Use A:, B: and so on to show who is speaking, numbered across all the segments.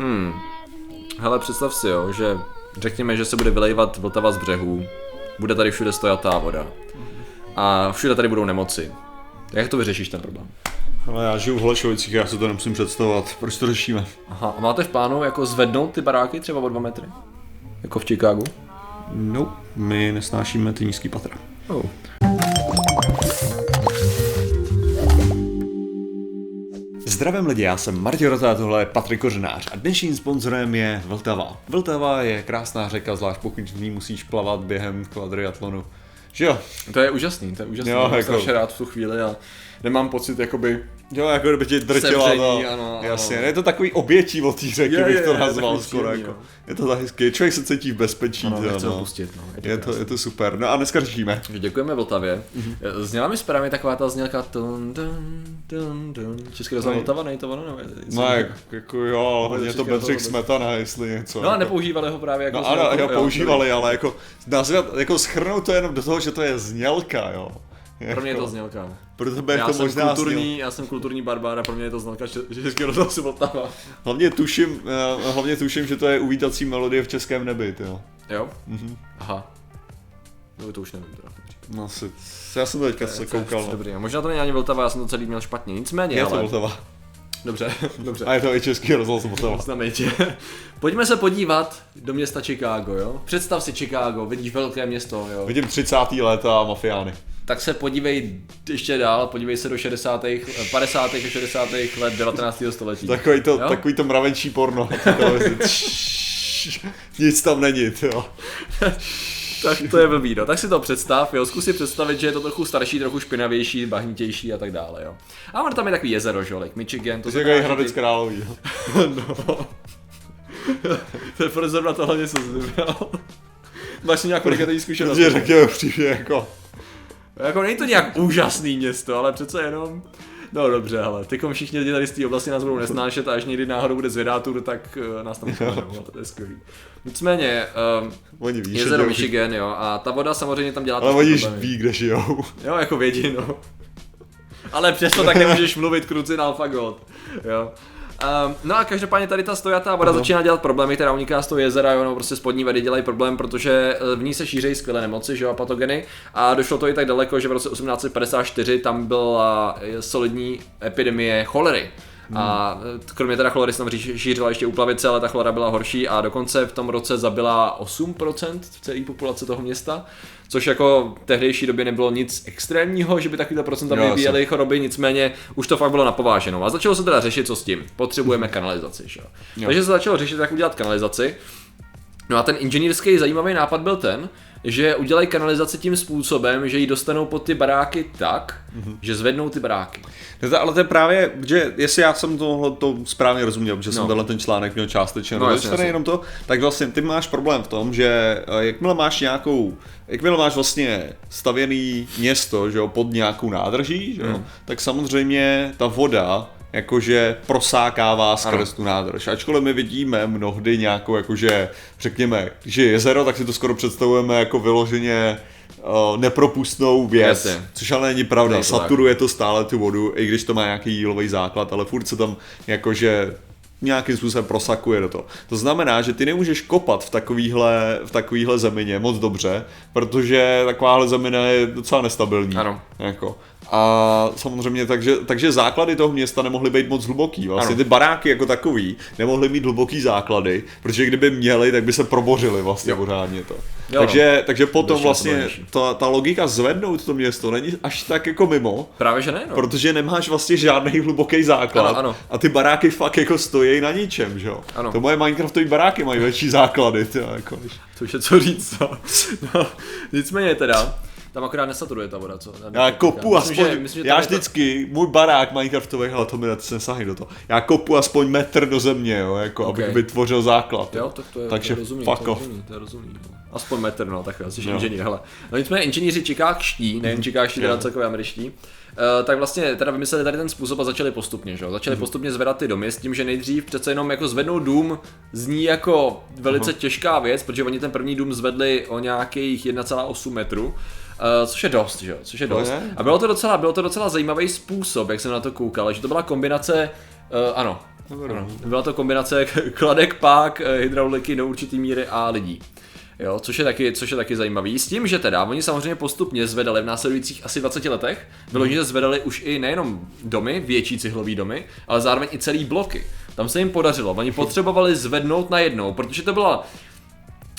A: Hmm. Hele, představ si, jo, že řekněme, že se bude vylejvat Vltava z břehů, bude tady všude stojatá voda a všude tady budou nemoci. Jak to vyřešíš ten problém?
B: Ale já žiju v Holešovicích, já si to nemusím představovat. Proč to řešíme?
A: Aha, a máte v plánu jako zvednout ty baráky třeba o dva metry? Jako v Chicagu?
B: No, my nesnášíme ty nízký patra.
A: Oh.
B: Zdravím lidi, já jsem Martin Rota, tohle je Patrik Kořenář a dnešním sponzorem je Vltava. Vltava je krásná řeka, zvlášť pokud v ní musíš plavat během kvadriatlonu. Že jo?
A: To je úžasný, to je úžasný.
B: Jo, jako-
A: jako... rád v tu chvíli a nemám pocit, jakoby,
B: Jo, jako kdyby tě drtila,
A: Sevření,
B: no,
A: ano, ano.
B: jasně, je to takový obětí od té řeky,
A: Je,
B: bych
A: je,
B: to
A: je,
B: nazval
A: takový
B: skoro, jako.
A: no.
B: Je to tak hezky, člověk se cítí v bezpečí,
A: ano, nechce
B: no.
A: ho pustit, no. Je to,
B: Je to, je to super, no a dneska řešíme.
A: Děkujeme Vltavě.
B: Mhm.
A: Mm-hmm. Zněla mi správně taková ta znělka. Český rozhlas
B: No,
A: Vltava, není to ono? Nebo je-
B: No, jak, jako jo, ale hodně to Bedřich Smetana, jestli něco.
A: No a
B: jako.
A: nepoužívali ho právě jako
B: No ano, používali, ale jako jako schrnout to jenom do toho, že to je znělka, jo.
A: Pro mě je to
B: Jako,
A: znělka.
B: Pro tebe je to
A: jsem
B: možná
A: kulturní, já jsem kulturní barbár a pro mě je to znělka Če- Český rozhlas Vltava.
B: Hlavně tuším, eh, hlavně tuším, že to je uvítací melodie v českém nebi, jo.
A: Jo?
B: Mhm.
A: Aha. No to už nevím teda.
B: No asi, já jsem to teďka se koukal, no.
A: Dobrý, možná to není ani Vltava, já jsem to celý měl špatně. Nicméně,
B: Je to
A: ale...
B: Vltava.
A: Dobře, dobře.
B: A je to i český rozhlas.
A: Znameně. Pojďme se podívat do města Chicago, jo? Představ si Chicago, vidíš velké město, jo?
B: Vidím 30. léta a mafiány.
A: Tak se podívej ještě dál, podívej se do 60. 50. a 60. let 19. století.
B: Takový to,
A: Jo?
B: takový to mravenčí porno. Nic tam není, jo.
A: Tak to je blbý, no. Tak si to představ, jo. Zkus si představit, že je to trochu starší, trochu špinavější, bahnitější a tak dále, jo. A on tam je takový jezero, že jo, Lake Michigan.
B: To
A: To
B: je takový Hradec
A: ty-
B: Králový. jo.
A: No. to je proč zrovna tohle něco vybral. Máš nějakou negativní zkušenost?
B: Protože řekněme upřímně, jako.
A: Jako není to nějak úžasný město, ale přece jenom... No dobře, ale tykom všichni lidi tady z té oblasti nás budou nesnášet a až někdy náhodou bude zvědátur, tak uh, nás tam no, to je skvělý. Nicméně, um,
B: Oni ví, že
A: jezero Michigan, jo, a ta voda samozřejmě tam dělá
B: Ale oni již
A: problémy.
B: ví, kde žijou.
A: Jo, jako vědí, no. Ale přesto tak nemůžeš mluvit kruci na alfagod, jo. Um, no a každopádně tady ta stojatá voda začíná dělat problémy, která uniká z toho jezera, jo, no prostě spodní vody dělají problém, protože eh, v ní se šířejí skvělé nemoci, že jo, a patogeny a došlo to i tak daleko, že v roce 1854 tam byla eh, solidní epidemie cholery. A eh, kromě teda chlory se tam šířila ještě úplavice, ale ta chlora byla horší a dokonce v tom roce zabila 8% celé populace toho města, což jako v tehdejší době nebylo nic extrémního, že by takovýhle procenta vyvíjely choroby, nicméně už to fakt bylo napováženou. A začalo se teda řešit, co s tím. Potřebujeme kanalizaci, že? Jo. Takže se začalo řešit, jak udělat kanalizaci. No a ten inženýrský zajímavý nápad byl ten, že udělají kanalizaci tím způsobem, že ji dostanou pod ty baráky tak,
B: Mhm.
A: že zvednou ty baráky.
B: To, ale to je právě, že jestli já jsem tohle to správně rozuměl, jsem
A: No.
B: tenhle ten článek měl částečně
A: No, jasně, jasně.
B: jenom to, tak vlastně ty máš problém v tom, že eh, jakmile máš nějakou, jakmile máš vlastně stavěný město, že jo, pod nějakou nádrží, že jo,
A: Hmm.
B: tak samozřejmě ta voda jakože prosákává skrz tu nádrž. Ačkoliv my vidíme mnohdy nějakou, jakože, řekněme, že je jezero, tak si to skoro představujeme jako vyloženě uh, nepropustnou věc,
A: Jasně.
B: což ale není pravda.
A: Není to tak.
B: Saturuje to stále tu vodu, i když to má nějaký jílový základ, ale furt se tam jakože nějakým způsobem prosakuje do toho. To znamená, že ty nemůžeš kopat v takovýhle, v takovýhle zemině moc dobře, protože takováhle zemina je docela nestabilní.
A: Ano.
B: Jako. A samozřejmě, takže, takže základy toho města nemohly být moc hluboký. Vlastně
A: Ano.
B: ty baráky jako takový nemohly mít hluboký základy, protože kdyby měli, tak by se probořili vlastně
A: Jo.
B: pořádně to.
A: Jo,
B: takže, takže potom
A: Ještě
B: vlastně ta, ta logika zvednout to město není až tak jako mimo,
A: Právě že ne, no.
B: protože nemáš vlastně žádný hluboký základ
A: Ano, ano.
B: a ty baráky fakt jako stojí na ničem, že jo?
A: Ano.
B: To moje Minecraftové baráky mají větší základy, ty, jako,
A: To už je co říct, no. no. Nicméně teda, tam akorát nesaturuje ta voda, co?
B: Já kopu
A: myslím,
B: aspoň,
A: že, myslím, že
B: já
A: je to-
B: vždycky, můj barák Minecraftový, ale to mi nesahej do toho. Já kopu aspoň metr do země, jo, jako,
A: Ok.
B: abych vytvořil základ.
A: Jo, tak to je,
B: Takže
A: to je rozumný,
B: fuck
A: to je
B: off.
A: rozumný, to je rozumný. No. Aspoň metr, no, tak asi
B: Jo.
A: inženýr, hele. No nicméně inženýři čikákští, nejen čikákští, teda
B: Jo.
A: celkově američtí, Uh, tak vlastně teda vymysleli tady ten způsob a začali postupně, že jo? Začali
B: Mhm.
A: postupně zvedat ty domy s tím, že nejdřív přece jenom jako zvednout dům zní jako velice těžká věc, protože oni ten první dům zvedli o nějakých 1,8 metru, uh, což je dost, že jo? Což je dost.
B: je,
A: A bylo to docela, bylo to docela zajímavý způsob, jak jsem na to koukal, že to byla kombinace, uh, ano, Ano. Byla to kombinace kladek, pák, eh, hydrauliky do určitý míry a lidí. Jo, což je, taky, což je taky zajímavý. S tím, že teda oni samozřejmě postupně zvedali v následujících asi 20 letech, vyloženě zvedali už i nejenom domy, větší cihlový domy, ale zároveň i celý bloky. Tam se jim podařilo. Oni potřebovali zvednout najednou, protože to byla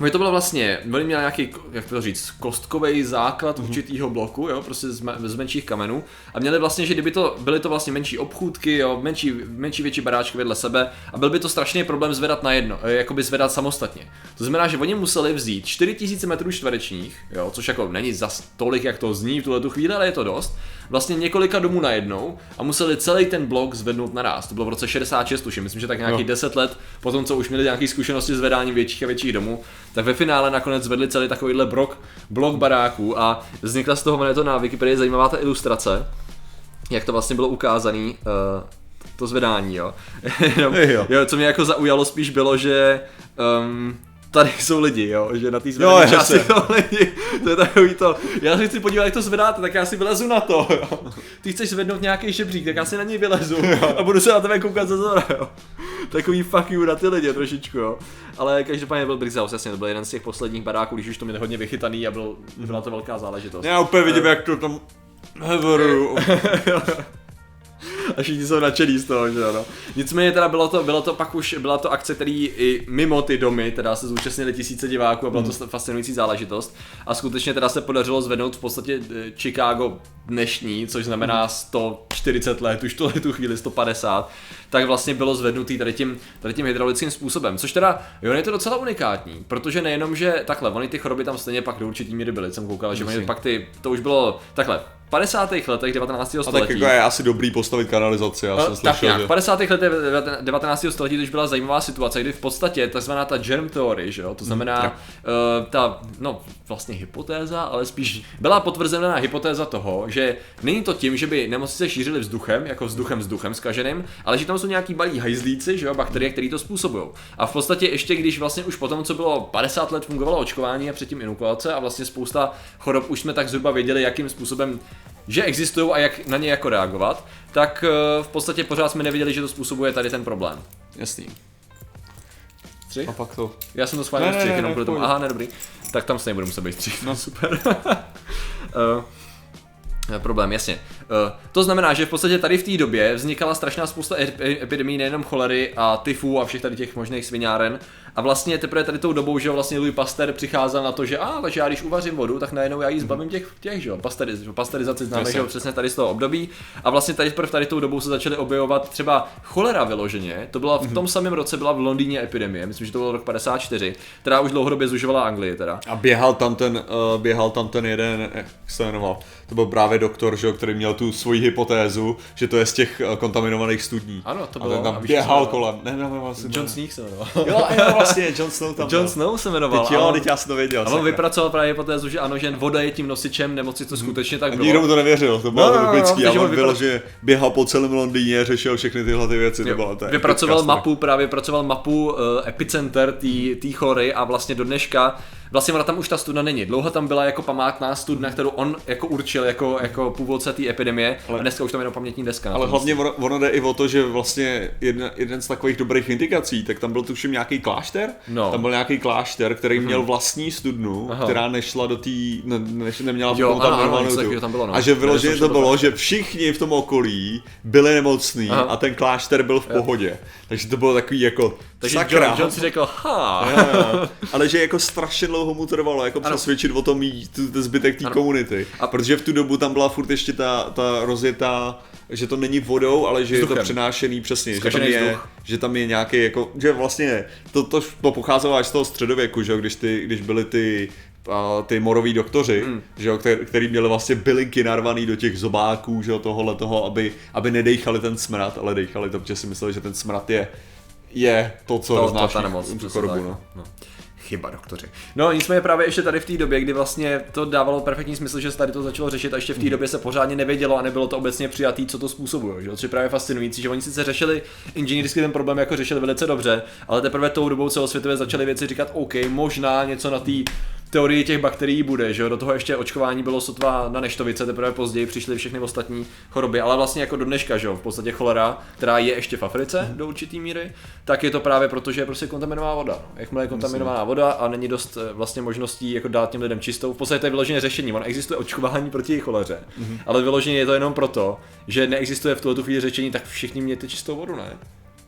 A: Oni to bylo vlastně, oni měli nějaký, jak to říct, kostkový základ
B: Mhm.
A: určitýho bloku, jo, prostě z, z menších kamenů. A měli vlastně, že kdyby to, byly to vlastně menší obchůdky, jo, menší, menší větší baráčky vedle sebe a byl by to strašný problém zvedat na jedno, eh, jakoby zvedat samostatně. To znamená, že oni museli vzít 4000 metrů čtverečních, jo, což jako není za tolik, jak to zní v tuhle tu chvíli, ale je to dost. Vlastně několika domů najednou a museli celý ten blok zvednout naraz. To bylo v roce 66, tuším, myslím, že tak nějaký
B: Jo.
A: 10 let potom, co už měli nějaké zkušenosti s vedáním větších a větších domů, tak ve finále nakonec zvedli celý takovýhle blok, blok baráků a vznikla z toho, to na Wikipedii zajímavá ta ilustrace, jak to vlastně bylo ukázaný, uh, to zvedání, jo. Jenom,
B: Jo.
A: jo. Co mě jako zaujalo spíš bylo, že um, tady jsou lidi, jo, že na té
B: Jo,
A: zvedané části jsou lidi, to je takový to, já si chci podívat, jak to zvedáte, tak já si vylezu na to, jo. Ty chceš zvednout nějaký žebřík, tak já si na něj vylezu a budu se na tebe koukat ze zora, jo. Takový fuck you na ty lidi trošičku, jo. Ale každopádně byl Brixhouse, jasně, to byl jeden z těch posledních baráků, když už to měli hodně vychytaný a byl, byla to velká záležitost.
B: Já úplně vidím, jak to tam heveru.
A: A všichni jsou nadšený z toho, že ano. Nicméně teda bylo to, bylo to pak už, byla to akce, který i mimo ty domy, teda se zúčastnili tisíce diváků a byla to fascinující záležitost. A skutečně teda se podařilo zvednout v podstatě eh, Chicago dnešní, což znamená 140 let, už tohle tu chvíli 150, tak vlastně bylo zvednutý tady tím, tady tím hydraulickým způsobem. Což teda, jo, je to docela unikátní, protože nejenom, že takhle, oni ty choroby tam stejně pak do určitý míry byly, jsem koukal, že oni pak ty, to už bylo takhle, 50. letech 19.
B: A
A: století.
B: tak jako je asi dobrý postavit kanalizaci, já
A: No,
B: jsem
A: tak
B: slyšel,
A: nějak,
B: že...
A: v 50. letech 19. století to už byla zajímavá situace, kdy v podstatě takzvaná ta germ theory, že jo, to znamená
B: jo.
A: uh, ta, no vlastně hypotéza, ale spíš byla potvrzená hypotéza toho, že není to tím, že by nemocnice šířily vzduchem, jako vzduchem vzduchem zkaženým, ale že tam jsou nějaký malí hajzlíci, že jo, bakterie, které to způsobují. A v podstatě ještě když vlastně už potom, co bylo 50 let fungovalo očkování a předtím inokulace a vlastně spousta chorob už jsme tak zhruba věděli, jakým způsobem že existují a jak na ně jako reagovat, tak eh, v podstatě pořád jsme nevěděli, že to způsobuje tady ten problém.
B: Jasný.
A: Střih?
B: A pak to.
A: Já jsem to schválil střih, jenom
B: ne,
A: kvůli tomu.
B: pojď.
A: Aha, ne, dobrý. Tak tam stejně budu muset být střih. No super. Eh, eh, Problém, jasně. Eh, To znamená, že v podstatě tady v té době vznikala strašná spousta ep- epidemií, nejenom cholery a tyfů a všech tady těch možných sviňáren. A vlastně teprve tady tou dobou, že vlastně Louis Pasteur přicházel na to, že a, takže já když uvařím vodu, tak najednou já ji zbavím těch, těch že jo, pasteriz, pasterizaci známe, že jo, přesně tady z toho období. A vlastně tady teprve tady tou dobou se začaly objevovat třeba cholera vyloženě. To byla v tom samém roce byla v Londýně epidemie, myslím, že to byl rok 54, která už dlouhodobě zužovala Anglii teda.
B: A běhal tam ten, uh, běhal tam ten jeden, jak se jmenoval, to byl právě doktor, že, jo, který měl tu svoji hypotézu, že to je z těch uh, kontaminovaných studní.
A: Ano, to
B: A
A: bylo.
B: ten
A: a
B: tam
A: víš, co
B: běhal
A: bylo?
B: kolem. Ne, ne, ne, vlastně
A: John
B: ne.
A: Sneak se jmenoval.
B: Jo, jo, vlastně, John Snow tam
A: John
B: byl.
A: Snow se jmenoval.
B: Teď jo, teď já jsem to věděl.
A: A on vypracoval právě hypotézu, že ano, že voda je tím nosičem nemoci, to skutečně tak bylo.
B: nikdo mu to nevěřil, to bylo
A: No,
B: no,
A: no,
B: to
A: no,
B: typický,
A: takže
B: ale
A: on
B: on byl,
A: vypra-
B: že běhal po celém Londýně, řešil všechny tyhle ty věci, to
A: Jo,
B: bylo to
A: vypracoval mapu, právě vypracoval mapu uh, epicenter té chory a vlastně do dneška, vlastně ona tam už ta studna není. Dlouho tam byla jako památná studna, kterou on jako určil jako, jako původce té epidemie
B: Ale-
A: a dneska už tam je jenom pamětní deska.
B: Ale hlavně ono, ono jde i o to, že vlastně jedna, jeden z takových dobrých indikací, tak tam byl tuším nějaký klášter,
A: No.
B: tam byl nějaký klášter, který měl vlastní studnu,
A: Aha.
B: která nešla do té, ne, než, neměla
A: Jo, něco
B: tu.
A: takového tam bylo, no.
B: A že vyloženě to bylo, že všichni v tom okolí byli nemocní
A: Aha.
B: a ten klášter byl v pohodě. Takže to bylo takový jako
A: Takže
B: sakra.
A: John, John si řekl, ha,
B: Jo, jo. Ale že jako strašně dlouho mu trvalo jako
A: Ano.
B: přesvědčit o tom jí, tu, ten zbytek té komunity.
A: A-
B: protože v tu dobu tam byla furt ještě ta, ta rozjetá, že to není vodou, ale že je
A: Vzduchem.
B: to přenášený přesně, že tam, je,
A: vzduch.
B: že tam je nějaký jako, že vlastně to, to, to pocházelo až z toho středověku, že když, ty, když byly ty a ty moroví doktoři, mm. že jo, který, který měli vlastně bylinky narvaný do těch zobáků, že jo, tohohle toho, aby, aby nedejchali ten smrad, ale dejchali to, protože si mysleli, že ten smrad je, je to, co
A: to, to
B: roznáší
A: ta nemoc,
B: tu chorobu,
A: tak,
B: no.
A: no. Chyba, doktoři. No nicméně právě ještě tady v té době, kdy vlastně to dávalo perfektní smysl, že se tady to začalo řešit a ještě v té době se pořádně nevědělo a nebylo to obecně přijatý, co to způsobuje. Že? Což je právě fascinující, že oni sice řešili inženýrsky ten problém jako řešili velice dobře, ale teprve tou dobou celosvětově začaly věci říkat, OK, možná něco na té teorii těch bakterií bude, že jo, do toho ještě očkování bylo sotva na neštovice, teprve později přišly všechny ostatní choroby, ale vlastně jako do dneška, že jo, v podstatě cholera, která je ještě v Africe do určitý míry, tak je to právě proto, že je prostě kontaminovaná voda. Jakmile je kontaminovaná voda a není dost eh, vlastně možností jako dát těm lidem čistou, v podstatě to je vyloženě řešení. On existuje očkování proti choleře, ale vyloženě je to jenom proto, že neexistuje v tuhle chvíli řešení, tak všichni mějte čistou vodu, ne?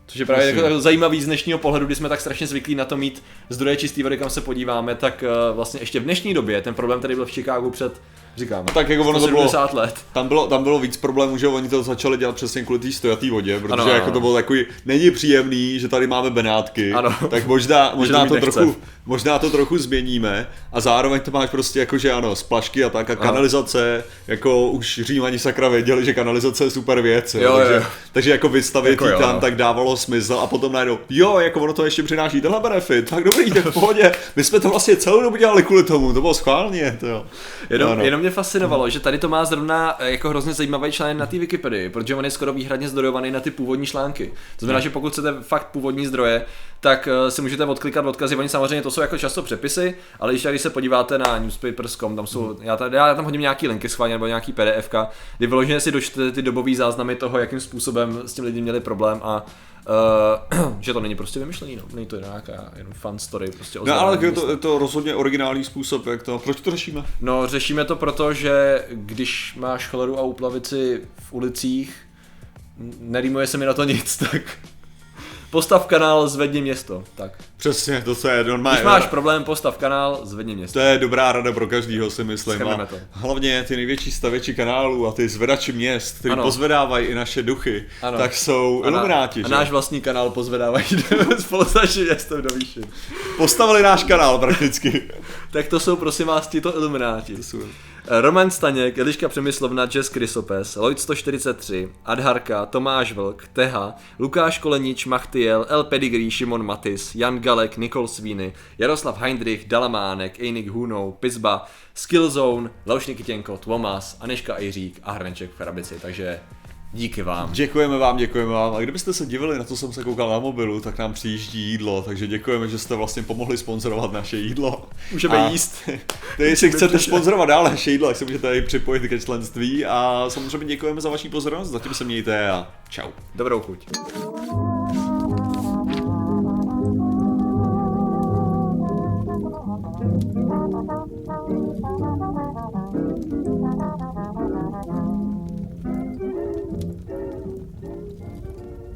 A: Což je právě jako zajímavý z dnešního pohledu, kdy jsme tak strašně zvyklí na to mít zdroje čisté vody, kam se podíváme, tak eh, vlastně ještě v dnešní době, ten problém tady byl v Chicagu před, říkám,
B: tak jako ono to bylo-
A: 70 let.
B: Tam bylo, tam bylo víc problémů, že oni to začali dělat přesně kvůli té stojatý vodě, protože
A: Ano,
B: ano,
A: ano,
B: jako to
A: ano.
B: bylo takový, není příjemný, že tady máme Benátky,
A: Ano.
B: tak možná, možná, to
A: nechce.
B: trochu, možná to trochu změníme a zároveň to máš prostě jako, že ano, splašky a tak a kanalizace, jako už Římani sakra věděli, že kanalizace je super věc, jo,
A: Jo,
B: takže,
A: jo.
B: takže jako vystavit
A: Jako
B: jako
A: jo,
B: tam,
A: no.
B: tak dávalo smysl a potom najednou, jo, jako ono to ještě přináší tenhle benefit, tak dobrý, tak v pohodě, my jsme to vlastně celou dobu dělali kvůli tomu, to bylo schválně, to jo.
A: Jenom,
B: Ano.
A: jenom mě fascinovalo, že tady to má zrovna eh, jako hrozně zajímavý článek na té Wikipedii, protože on je skoro výhradně zdrojovaný na ty původní články. To znamená, že pokud chcete fakt původní zdroje, tak eh, si můžete odklikat odkazy. Oni samozřejmě to jsou jako často přepisy, ale když, když se podíváte na newspapers.com, tam jsou, já, tady, já tam hodím nějaký linky schválně nebo nějaký PDF, kdy vyloženě si dočtete ty dobové záznamy toho, jakým způsobem s tím lidi měli problém a Uh, že to není prostě vymyšlený, no. není to nějaká jenom fun story, prostě
B: No ale je to, je to rozhodně originální způsob, jak to, proč to řešíme?
A: No, řešíme to proto, že když máš choleru a úplavici v ulicích, nerýmuje se mi na to nic, tak postav kanál, zvedni město. Tak.
B: Přesně, to se je normálně.
A: Když máš problém, postav kanál, zvedni město.
B: To je dobrá rada pro každýho, si myslím. A
A: to.
B: hlavně ty největší stavěči kanálů a ty zvedači měst, kteří
A: Ano.
B: pozvedávají i naše duchy,
A: Ano.
B: tak jsou
A: A, na,
B: ilumináti.
A: a
B: že?
A: náš vlastní kanál pozvedávají spolu s naším městem do výšin.
B: Postavili náš kanál prakticky.
A: Tak to jsou prosím vás tito ilumináti.
B: jsou-
A: Roman Staněk, Eliška Přemyslovna, Jess Krysopes, Lloyd 143, Adharka, Tomáš Vlk, Teha, Lukáš Kolenič, Machtiel, El Pedigree, Šimon Matis, Jan Galek, Nikol Svíny, Jaroslav Heindrich, Dalamánek, Einik Hunou, Pizba, Skillzone, Leoš Nikitěnko, Tomas, Aneška Ejřík a Hrneček v Ferabici, takže díky vám.
B: Děkujeme vám, děkujeme vám. A kdybyste se divili, na to jsem se koukal na mobilu, tak nám přijíždí jídlo, takže děkujeme, že jste vlastně pomohli sponzorovat naše jídlo.
A: Můžeme
B: A-
A: jíst.
B: Tedy, jestli chcete sponzorovat dále naše jídlo, tak se můžete i připojit ke členství a samozřejmě děkujeme za vaši pozornost, zatím se mějte a čau.
A: Dobrou chuť.